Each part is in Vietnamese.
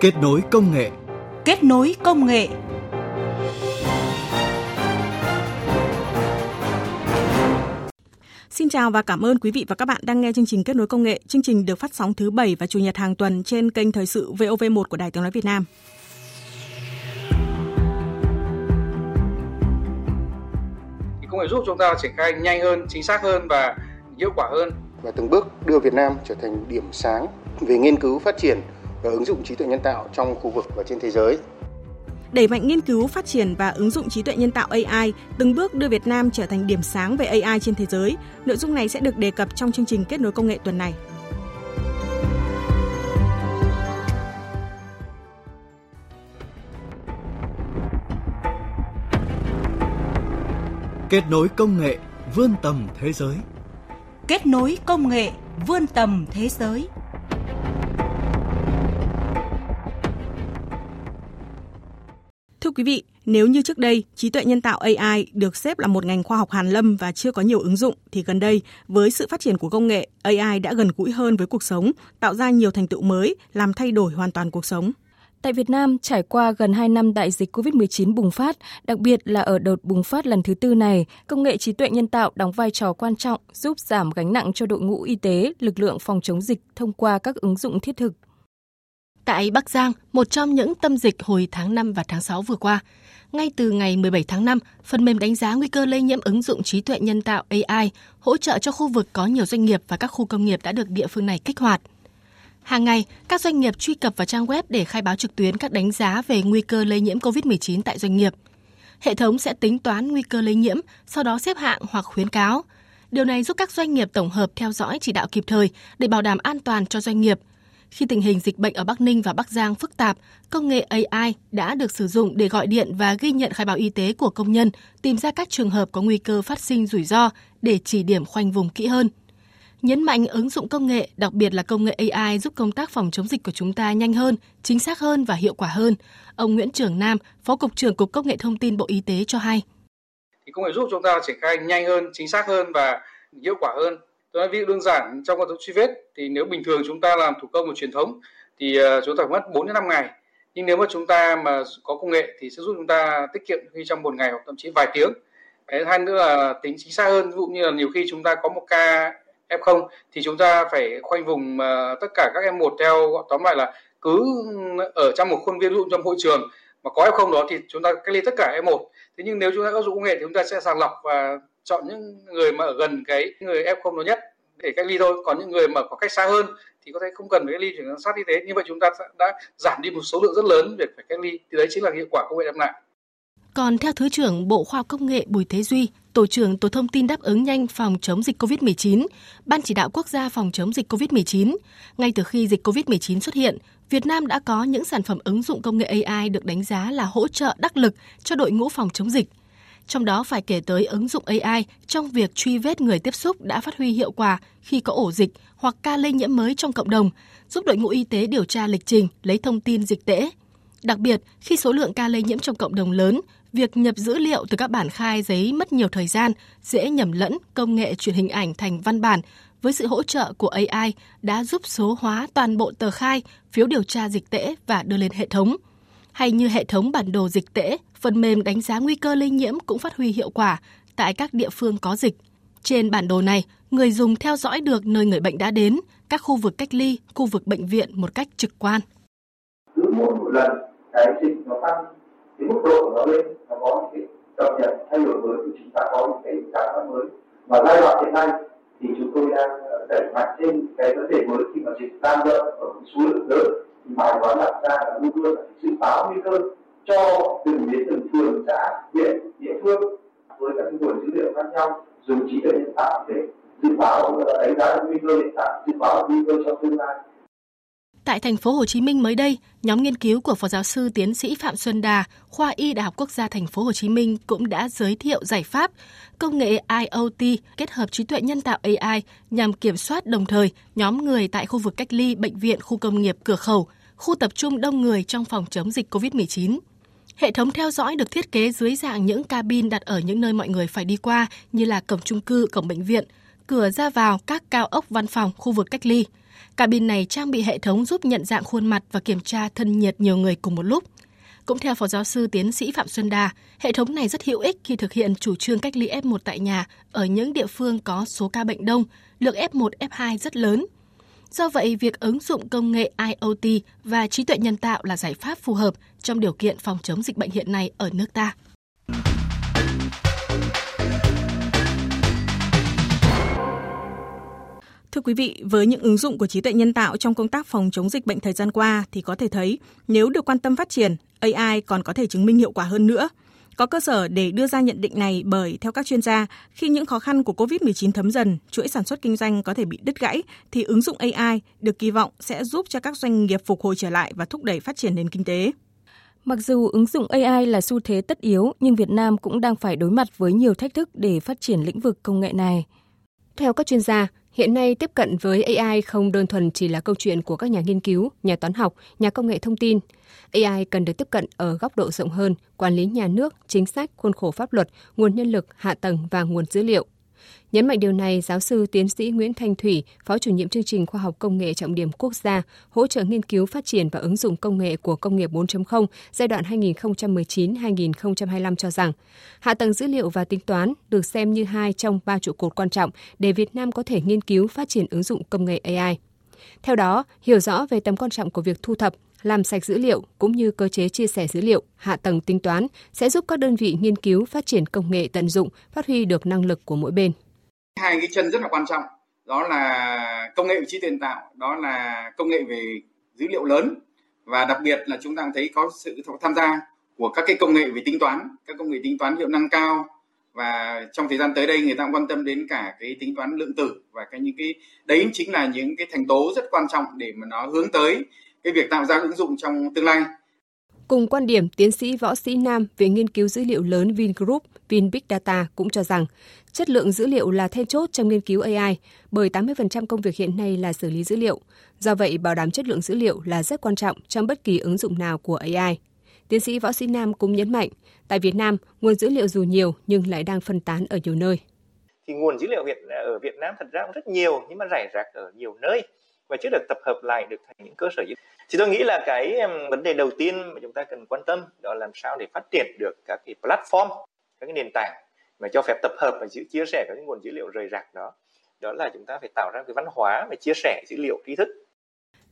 Kết nối công nghệ. Kết nối công nghệ. Xin chào và cảm ơn quý vị và các bạn đang nghe chương trình Kết nối công nghệ. Chương trình được phát sóng thứ bảy và chủ nhật hàng tuần trên kênh Thời sự VOV1 của Đài Tiếng nói Việt Nam. công nghệ giúp chúng ta triển khai nhanh hơn, chính xác hơn và hiệu quả hơn. Và từng bước đưa Việt Nam trở thành điểm sáng về nghiên cứu phát triển và ứng dụng trí tuệ nhân tạo trong khu vực và trên thế giới. Đẩy mạnh nghiên cứu, phát triển và ứng dụng trí tuệ nhân tạo AI, từng bước đưa Việt Nam trở thành điểm sáng về AI trên thế giới. Nội dung này sẽ được đề cập trong chương trình kết nối công nghệ tuần này. Kết nối công nghệ vươn tầm thế giới. Kết nối công nghệ vươn tầm thế giới. Thưa quý vị, nếu như trước đây trí tuệ nhân tạo AI được xếp là một ngành khoa học hàn lâm và chưa có nhiều ứng dụng thì gần đây với sự phát triển của công nghệ, AI đã gần gũi hơn với cuộc sống, tạo ra nhiều thành tựu mới, làm thay đổi hoàn toàn cuộc sống. Tại Việt Nam, trải qua gần 2 năm đại dịch COVID-19 bùng phát, đặc biệt là ở đợt bùng phát lần thứ tư này, công nghệ trí tuệ nhân tạo đóng vai trò quan trọng giúp giảm gánh nặng cho đội ngũ y tế, lực lượng phòng chống dịch thông qua các ứng dụng thiết thực. Tại Bắc Giang, một trong những tâm dịch hồi tháng 5 và tháng 6 vừa qua, ngay từ ngày 17 tháng 5, phần mềm đánh giá nguy cơ lây nhiễm ứng dụng trí tuệ nhân tạo AI hỗ trợ cho khu vực có nhiều doanh nghiệp và các khu công nghiệp đã được địa phương này kích hoạt. Hàng ngày, các doanh nghiệp truy cập vào trang web để khai báo trực tuyến các đánh giá về nguy cơ lây nhiễm COVID-19 tại doanh nghiệp. Hệ thống sẽ tính toán nguy cơ lây nhiễm, sau đó xếp hạng hoặc khuyến cáo. Điều này giúp các doanh nghiệp tổng hợp theo dõi chỉ đạo kịp thời để bảo đảm an toàn cho doanh nghiệp. Khi tình hình dịch bệnh ở Bắc Ninh và Bắc Giang phức tạp, công nghệ AI đã được sử dụng để gọi điện và ghi nhận khai báo y tế của công nhân, tìm ra các trường hợp có nguy cơ phát sinh rủi ro để chỉ điểm khoanh vùng kỹ hơn nhấn mạnh ứng dụng công nghệ, đặc biệt là công nghệ AI giúp công tác phòng chống dịch của chúng ta nhanh hơn, chính xác hơn và hiệu quả hơn. Ông Nguyễn Trường Nam, Phó Cục trưởng Cục Công nghệ Thông tin Bộ Y tế cho hay. Thì công nghệ giúp chúng ta triển khai nhanh hơn, chính xác hơn và hiệu quả hơn. Tôi nói ví dụ đơn giản trong công tác truy vết thì nếu bình thường chúng ta làm thủ công một truyền thống thì ờ, chúng ta phải mất 4 đến 5 ngày. Nhưng nếu mà chúng ta mà có công nghệ thì sẽ giúp chúng ta tiết kiệm khi trong một ngày hoặc thậm chí vài tiếng. Cái hai nữa là tính chính xác hơn, ví dụ như là nhiều khi chúng ta có một ca F0 thì chúng ta phải khoanh vùng ờ, tất cả các F1 theo gọi tóm lại là cứ ở trong một khuôn viên dụ trong hội trường mà có F0 đó thì chúng ta cách ly tất cả F1. Thế nhưng nếu chúng ta áp dụng công nghệ thì chúng ta sẽ sàng lọc và chọn những người mà ở gần cái người F0 đó nhất để cách ly thôi. Còn những người mà có cách xa hơn thì có thể không cần phải cách ly chuyển sát y tế. Như vậy chúng ta đã giảm đi một số lượng rất lớn việc phải cách ly. Thì đấy chính là hiệu quả công nghệ đem lại. Còn theo Thứ trưởng Bộ Khoa học Công nghệ Bùi Thế Duy, Tổ trưởng Tổ thông tin đáp ứng nhanh phòng chống dịch COVID-19, Ban chỉ đạo quốc gia phòng chống dịch COVID-19, ngay từ khi dịch COVID-19 xuất hiện, Việt Nam đã có những sản phẩm ứng dụng công nghệ AI được đánh giá là hỗ trợ đắc lực cho đội ngũ phòng chống dịch. Trong đó phải kể tới ứng dụng AI trong việc truy vết người tiếp xúc đã phát huy hiệu quả khi có ổ dịch hoặc ca lây nhiễm mới trong cộng đồng, giúp đội ngũ y tế điều tra lịch trình, lấy thông tin dịch tễ. Đặc biệt, khi số lượng ca lây nhiễm trong cộng đồng lớn, việc nhập dữ liệu từ các bản khai giấy mất nhiều thời gian, dễ nhầm lẫn công nghệ chuyển hình ảnh thành văn bản với sự hỗ trợ của AI đã giúp số hóa toàn bộ tờ khai, phiếu điều tra dịch tễ và đưa lên hệ thống. Hay như hệ thống bản đồ dịch tễ, phần mềm đánh giá nguy cơ lây nhiễm cũng phát huy hiệu quả tại các địa phương có dịch. Trên bản đồ này, người dùng theo dõi được nơi người bệnh đã đến, các khu vực cách ly, khu vực bệnh viện một cách trực quan. Cứ mỗi một lần cái dịch nó tăng cái mức độ của nó lên, nó có những cái cập nhật thay đổi mới thì chúng ta có những cái giải pháp mới. Và giai đoạn hiện nay thì chúng tôi đang ờ, đẩy mạnh thêm cái vấn đề mới khi mà dịch lan rộng ở một số lượng lớn. Thì bài toán đặt ra là luôn luôn là dự báo nguy cơ cho từng đến từng phường, xã, huyện, địa phương với các nguồn dữ liệu khác nhau, dùng trí tuệ nhân tạo để dự báo ờ, đánh giá nguy cơ hiện tại, dự báo nguy cơ trong tương lai. Tại thành phố Hồ Chí Minh mới đây, nhóm nghiên cứu của Phó giáo sư tiến sĩ Phạm Xuân Đà, khoa Y Đại học Quốc gia thành phố Hồ Chí Minh cũng đã giới thiệu giải pháp công nghệ IoT kết hợp trí tuệ nhân tạo AI nhằm kiểm soát đồng thời nhóm người tại khu vực cách ly bệnh viện, khu công nghiệp cửa khẩu, khu tập trung đông người trong phòng chống dịch COVID-19. Hệ thống theo dõi được thiết kế dưới dạng những cabin đặt ở những nơi mọi người phải đi qua như là cổng chung cư, cổng bệnh viện – cửa ra vào các cao ốc văn phòng, khu vực cách ly. Cabin này trang bị hệ thống giúp nhận dạng khuôn mặt và kiểm tra thân nhiệt nhiều người cùng một lúc. Cũng theo Phó Giáo sư Tiến sĩ Phạm Xuân Đà, hệ thống này rất hữu ích khi thực hiện chủ trương cách ly F1 tại nhà ở những địa phương có số ca bệnh đông, lượng F1, F2 rất lớn. Do vậy, việc ứng dụng công nghệ IoT và trí tuệ nhân tạo là giải pháp phù hợp trong điều kiện phòng chống dịch bệnh hiện nay ở nước ta. Thưa quý vị, với những ứng dụng của trí tuệ nhân tạo trong công tác phòng chống dịch bệnh thời gian qua thì có thể thấy nếu được quan tâm phát triển, AI còn có thể chứng minh hiệu quả hơn nữa. Có cơ sở để đưa ra nhận định này bởi theo các chuyên gia, khi những khó khăn của COVID-19 thấm dần, chuỗi sản xuất kinh doanh có thể bị đứt gãy thì ứng dụng AI được kỳ vọng sẽ giúp cho các doanh nghiệp phục hồi trở lại và thúc đẩy phát triển nền kinh tế. Mặc dù ứng dụng AI là xu thế tất yếu, nhưng Việt Nam cũng đang phải đối mặt với nhiều thách thức để phát triển lĩnh vực công nghệ này. Theo các chuyên gia, Hiện nay tiếp cận với AI không đơn thuần chỉ là câu chuyện của các nhà nghiên cứu, nhà toán học, nhà công nghệ thông tin. AI cần được tiếp cận ở góc độ rộng hơn, quản lý nhà nước, chính sách, khuôn khổ pháp luật, nguồn nhân lực, hạ tầng và nguồn dữ liệu. Nhấn mạnh điều này, giáo sư tiến sĩ Nguyễn Thanh Thủy, Phó chủ nhiệm chương trình khoa học công nghệ trọng điểm quốc gia, hỗ trợ nghiên cứu phát triển và ứng dụng công nghệ của công nghiệp 4.0 giai đoạn 2019-2025 cho rằng, hạ tầng dữ liệu và tính toán được xem như hai trong ba trụ cột quan trọng để Việt Nam có thể nghiên cứu phát triển ứng dụng công nghệ AI. Theo đó, hiểu rõ về tầm quan trọng của việc thu thập, làm sạch dữ liệu cũng như cơ chế chia sẻ dữ liệu, hạ tầng tính toán sẽ giúp các đơn vị nghiên cứu phát triển công nghệ tận dụng, phát huy được năng lực của mỗi bên. Hai cái chân rất là quan trọng đó là công nghệ trí tuệ tạo đó là công nghệ về dữ liệu lớn và đặc biệt là chúng ta thấy có sự tham gia của các cái công nghệ về tính toán các công nghệ tính toán hiệu năng cao và trong thời gian tới đây người ta cũng quan tâm đến cả cái tính toán lượng tử và cái những cái đấy chính là những cái thành tố rất quan trọng để mà nó hướng tới cái việc tạo ra ứng dụng trong tương lai Cùng quan điểm, tiến sĩ Võ Sĩ Nam, Viện Nghiên cứu Dữ liệu lớn Vingroup, Vin Big Data cũng cho rằng chất lượng dữ liệu là then chốt trong nghiên cứu AI, bởi 80% công việc hiện nay là xử lý dữ liệu. Do vậy, bảo đảm chất lượng dữ liệu là rất quan trọng trong bất kỳ ứng dụng nào của AI. Tiến sĩ Võ Sĩ Nam cũng nhấn mạnh, tại Việt Nam, nguồn dữ liệu dù nhiều nhưng lại đang phân tán ở nhiều nơi. Thì nguồn dữ liệu ở Việt Nam thật ra cũng rất nhiều nhưng mà rải rác ở nhiều nơi và chưa được tập hợp lại được thành những cơ sở dữ thì tôi nghĩ là cái vấn đề đầu tiên mà chúng ta cần quan tâm đó là làm sao để phát triển được các cái platform các cái nền tảng mà cho phép tập hợp và chia sẻ các cái nguồn dữ liệu rời rạc đó. Đó là chúng ta phải tạo ra cái văn hóa về chia sẻ dữ liệu trí thức.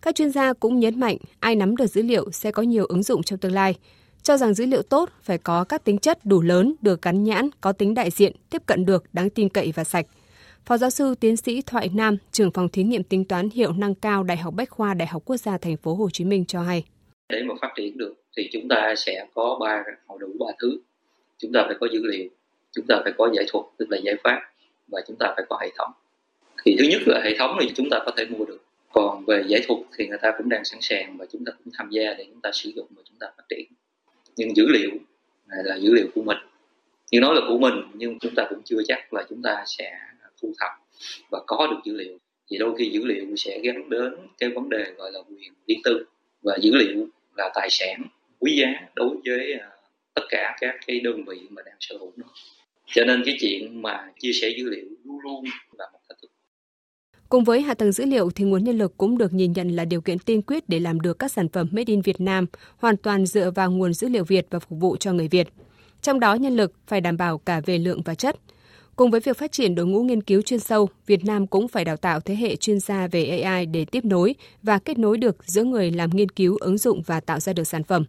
Các chuyên gia cũng nhấn mạnh ai nắm được dữ liệu sẽ có nhiều ứng dụng trong tương lai. Cho rằng dữ liệu tốt phải có các tính chất đủ lớn, được gắn nhãn, có tính đại diện, tiếp cận được, đáng tin cậy và sạch. Phó giáo sư tiến sĩ Thoại Nam, trưởng phòng thí nghiệm tính toán hiệu năng cao Đại học Bách khoa Đại học Quốc gia Thành phố Hồ Chí Minh cho hay. Để mà phát triển được thì chúng ta sẽ có ba hội đủ ba thứ. Chúng ta phải có dữ liệu, chúng ta phải có giải thuật tức là giải pháp và chúng ta phải có hệ thống. Thì thứ nhất là hệ thống thì chúng ta có thể mua được. Còn về giải thuật thì người ta cũng đang sẵn sàng và chúng ta cũng tham gia để chúng ta sử dụng và chúng ta phát triển. Nhưng dữ liệu là dữ liệu của mình. Nhưng nói là của mình nhưng chúng ta cũng chưa chắc là chúng ta sẽ thu thập và có được dữ liệu, thì đôi khi dữ liệu sẽ gắn đến cái vấn đề gọi là quyền riêng tư và dữ liệu là tài sản quý giá đối với à, tất cả các cái đơn vị mà đang sở hữu nó cho nên cái chuyện mà chia sẻ dữ liệu luôn luôn là một thách thức Cùng với hạ tầng dữ liệu thì nguồn nhân lực cũng được nhìn nhận là điều kiện tiên quyết để làm được các sản phẩm made in Việt Nam, hoàn toàn dựa vào nguồn dữ liệu Việt và phục vụ cho người Việt. Trong đó nhân lực phải đảm bảo cả về lượng và chất. Cùng với việc phát triển đội ngũ nghiên cứu chuyên sâu, Việt Nam cũng phải đào tạo thế hệ chuyên gia về AI để tiếp nối và kết nối được giữa người làm nghiên cứu, ứng dụng và tạo ra được sản phẩm.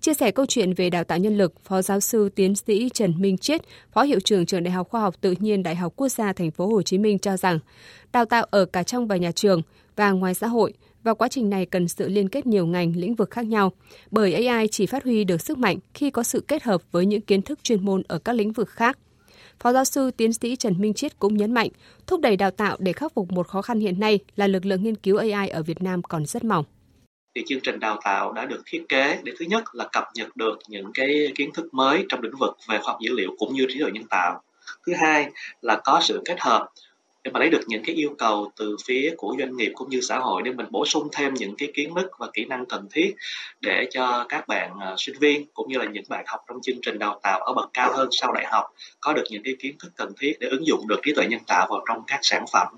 Chia sẻ câu chuyện về đào tạo nhân lực, Phó giáo sư tiến sĩ Trần Minh Chiết, Phó hiệu trưởng trường Đại học Khoa học Tự nhiên Đại học Quốc gia Thành phố Hồ Chí Minh cho rằng, đào tạo ở cả trong và nhà trường và ngoài xã hội và quá trình này cần sự liên kết nhiều ngành, lĩnh vực khác nhau, bởi AI chỉ phát huy được sức mạnh khi có sự kết hợp với những kiến thức chuyên môn ở các lĩnh vực khác – Phó giáo sư tiến sĩ Trần Minh Chiết cũng nhấn mạnh, thúc đẩy đào tạo để khắc phục một khó khăn hiện nay là lực lượng nghiên cứu AI ở Việt Nam còn rất mỏng. Thì chương trình đào tạo đã được thiết kế để thứ nhất là cập nhật được những cái kiến thức mới trong lĩnh vực về khoa học dữ liệu cũng như trí tuệ nhân tạo. Thứ hai là có sự kết hợp để mà lấy được những cái yêu cầu từ phía của doanh nghiệp cũng như xã hội để mình bổ sung thêm những cái kiến thức và kỹ năng cần thiết để cho các bạn uh, sinh viên cũng như là những bạn học trong chương trình đào tạo ở bậc cao hơn sau đại học có được những cái kiến thức cần thiết để ứng dụng được trí tuệ nhân tạo vào trong các sản phẩm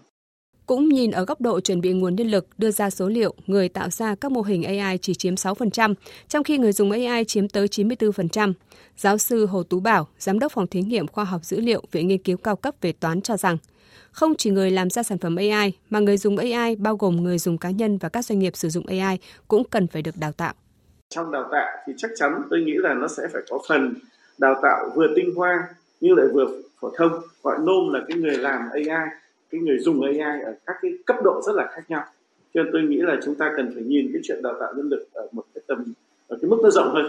cũng nhìn ở góc độ chuẩn bị nguồn nhân lực, đưa ra số liệu, người tạo ra các mô hình AI chỉ chiếm 6%, trong khi người dùng AI chiếm tới 94%. Giáo sư Hồ Tú Bảo, Giám đốc Phòng Thí nghiệm Khoa học Dữ liệu Viện Nghiên cứu Cao cấp về toán cho rằng, không chỉ người làm ra sản phẩm AI, mà người dùng AI bao gồm người dùng cá nhân và các doanh nghiệp sử dụng AI cũng cần phải được đào tạo. Trong đào tạo thì chắc chắn tôi nghĩ là nó sẽ phải có phần đào tạo vừa tinh hoa nhưng lại vừa phổ thông, gọi nôm là cái người làm AI cái người dùng AI ở các cái cấp độ rất là khác nhau cho nên tôi nghĩ là chúng ta cần phải nhìn cái chuyện đào tạo nhân lực ở một cái tầm ở cái mức nó rộng hơn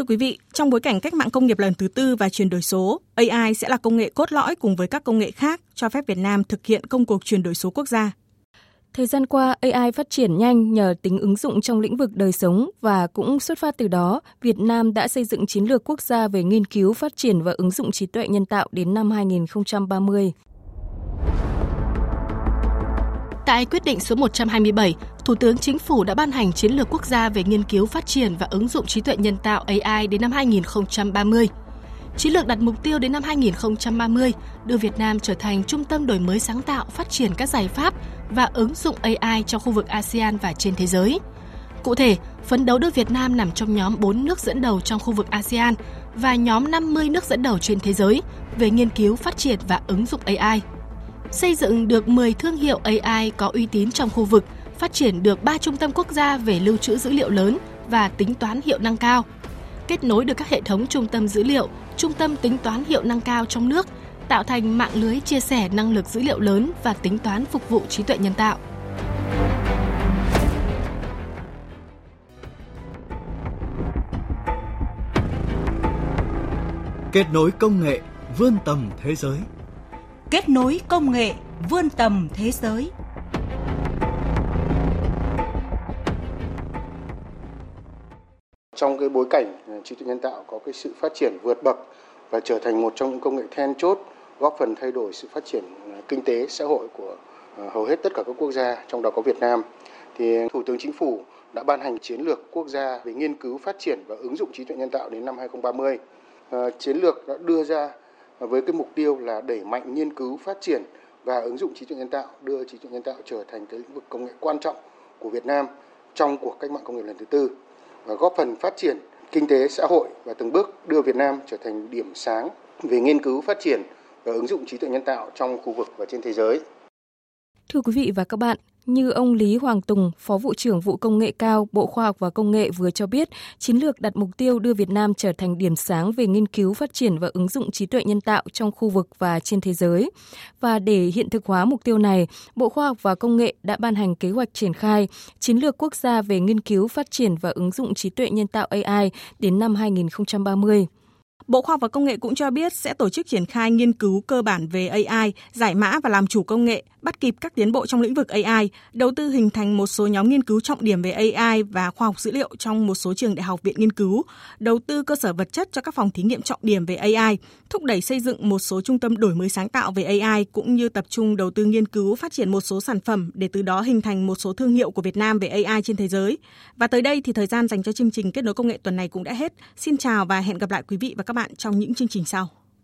Thưa quý vị, trong bối cảnh cách mạng công nghiệp lần thứ tư và chuyển đổi số, AI sẽ là công nghệ cốt lõi cùng với các công nghệ khác cho phép Việt Nam thực hiện công cuộc chuyển đổi số quốc gia. Thời gian qua, AI phát triển nhanh nhờ tính ứng dụng trong lĩnh vực đời sống và cũng xuất phát từ đó, Việt Nam đã xây dựng chiến lược quốc gia về nghiên cứu, phát triển và ứng dụng trí tuệ nhân tạo đến năm 2030. Tại quyết định số 127, Thủ tướng Chính phủ đã ban hành chiến lược quốc gia về nghiên cứu, phát triển và ứng dụng trí tuệ nhân tạo AI đến năm 2030. Chiến lược đặt mục tiêu đến năm 2030 đưa Việt Nam trở thành trung tâm đổi mới sáng tạo, phát triển các giải pháp và ứng dụng AI trong khu vực ASEAN và trên thế giới. Cụ thể, phấn đấu đưa Việt Nam nằm trong nhóm 4 nước dẫn đầu trong khu vực ASEAN và nhóm 50 nước dẫn đầu trên thế giới về nghiên cứu, phát triển và ứng dụng AI. Xây dựng được 10 thương hiệu AI có uy tín trong khu vực, phát triển được 3 trung tâm quốc gia về lưu trữ dữ liệu lớn và tính toán hiệu năng cao. Kết nối được các hệ thống trung tâm dữ liệu, trung tâm tính toán hiệu năng cao trong nước tạo thành mạng lưới chia sẻ năng lực dữ liệu lớn và tính toán phục vụ trí tuệ nhân tạo. Kết nối công nghệ vươn tầm thế giới. Kết nối công nghệ vươn tầm thế giới. Trong cái bối cảnh à, trí tuệ nhân tạo có cái sự phát triển vượt bậc và trở thành một trong những công nghệ then chốt góp phần thay đổi sự phát triển à, kinh tế xã hội của à, hầu hết tất cả các quốc gia trong đó có Việt Nam thì Thủ tướng Chính phủ đã ban hành chiến lược quốc gia về nghiên cứu phát triển và ứng dụng trí tuệ nhân tạo đến năm 2030. Chiến lược đã đưa ra với cái mục tiêu là đẩy mạnh nghiên cứu phát triển và ứng dụng trí tuệ nhân tạo, đưa trí tuệ nhân tạo trở thành cái lĩnh vực công nghệ quan trọng của Việt Nam trong cuộc cách mạng công nghiệp lần thứ tư và góp phần phát triển kinh tế xã hội và từng bước đưa Việt Nam trở thành điểm sáng về nghiên cứu phát triển và ứng dụng trí tuệ nhân tạo trong khu vực và trên thế giới. Thưa quý vị và các bạn, như ông Lý Hoàng Tùng, Phó vụ trưởng vụ công nghệ cao, Bộ Khoa học và Công nghệ vừa cho biết, chiến lược đặt mục tiêu đưa Việt Nam trở thành điểm sáng về nghiên cứu, phát triển và ứng dụng trí tuệ nhân tạo trong khu vực và trên thế giới. Và để hiện thực hóa mục tiêu này, Bộ Khoa học và Công nghệ đã ban hành kế hoạch triển khai chiến lược quốc gia về nghiên cứu, phát triển và ứng dụng trí tuệ nhân tạo AI đến năm 2030. Bộ Khoa học và Công nghệ cũng cho biết sẽ tổ chức triển khai nghiên cứu cơ bản về AI, giải mã và làm chủ công nghệ, bắt kịp các tiến bộ trong lĩnh vực AI, đầu tư hình thành một số nhóm nghiên cứu trọng điểm về AI và khoa học dữ liệu trong một số trường đại học viện nghiên cứu, đầu tư cơ sở vật chất cho các phòng thí nghiệm trọng điểm về AI, thúc đẩy xây dựng một số trung tâm đổi mới sáng tạo về AI cũng như tập trung đầu tư nghiên cứu phát triển một số sản phẩm để từ đó hình thành một số thương hiệu của Việt Nam về AI trên thế giới. Và tới đây thì thời gian dành cho chương trình kết nối công nghệ tuần này cũng đã hết. Xin chào và hẹn gặp lại quý vị và các bạn trong những chương trình sau.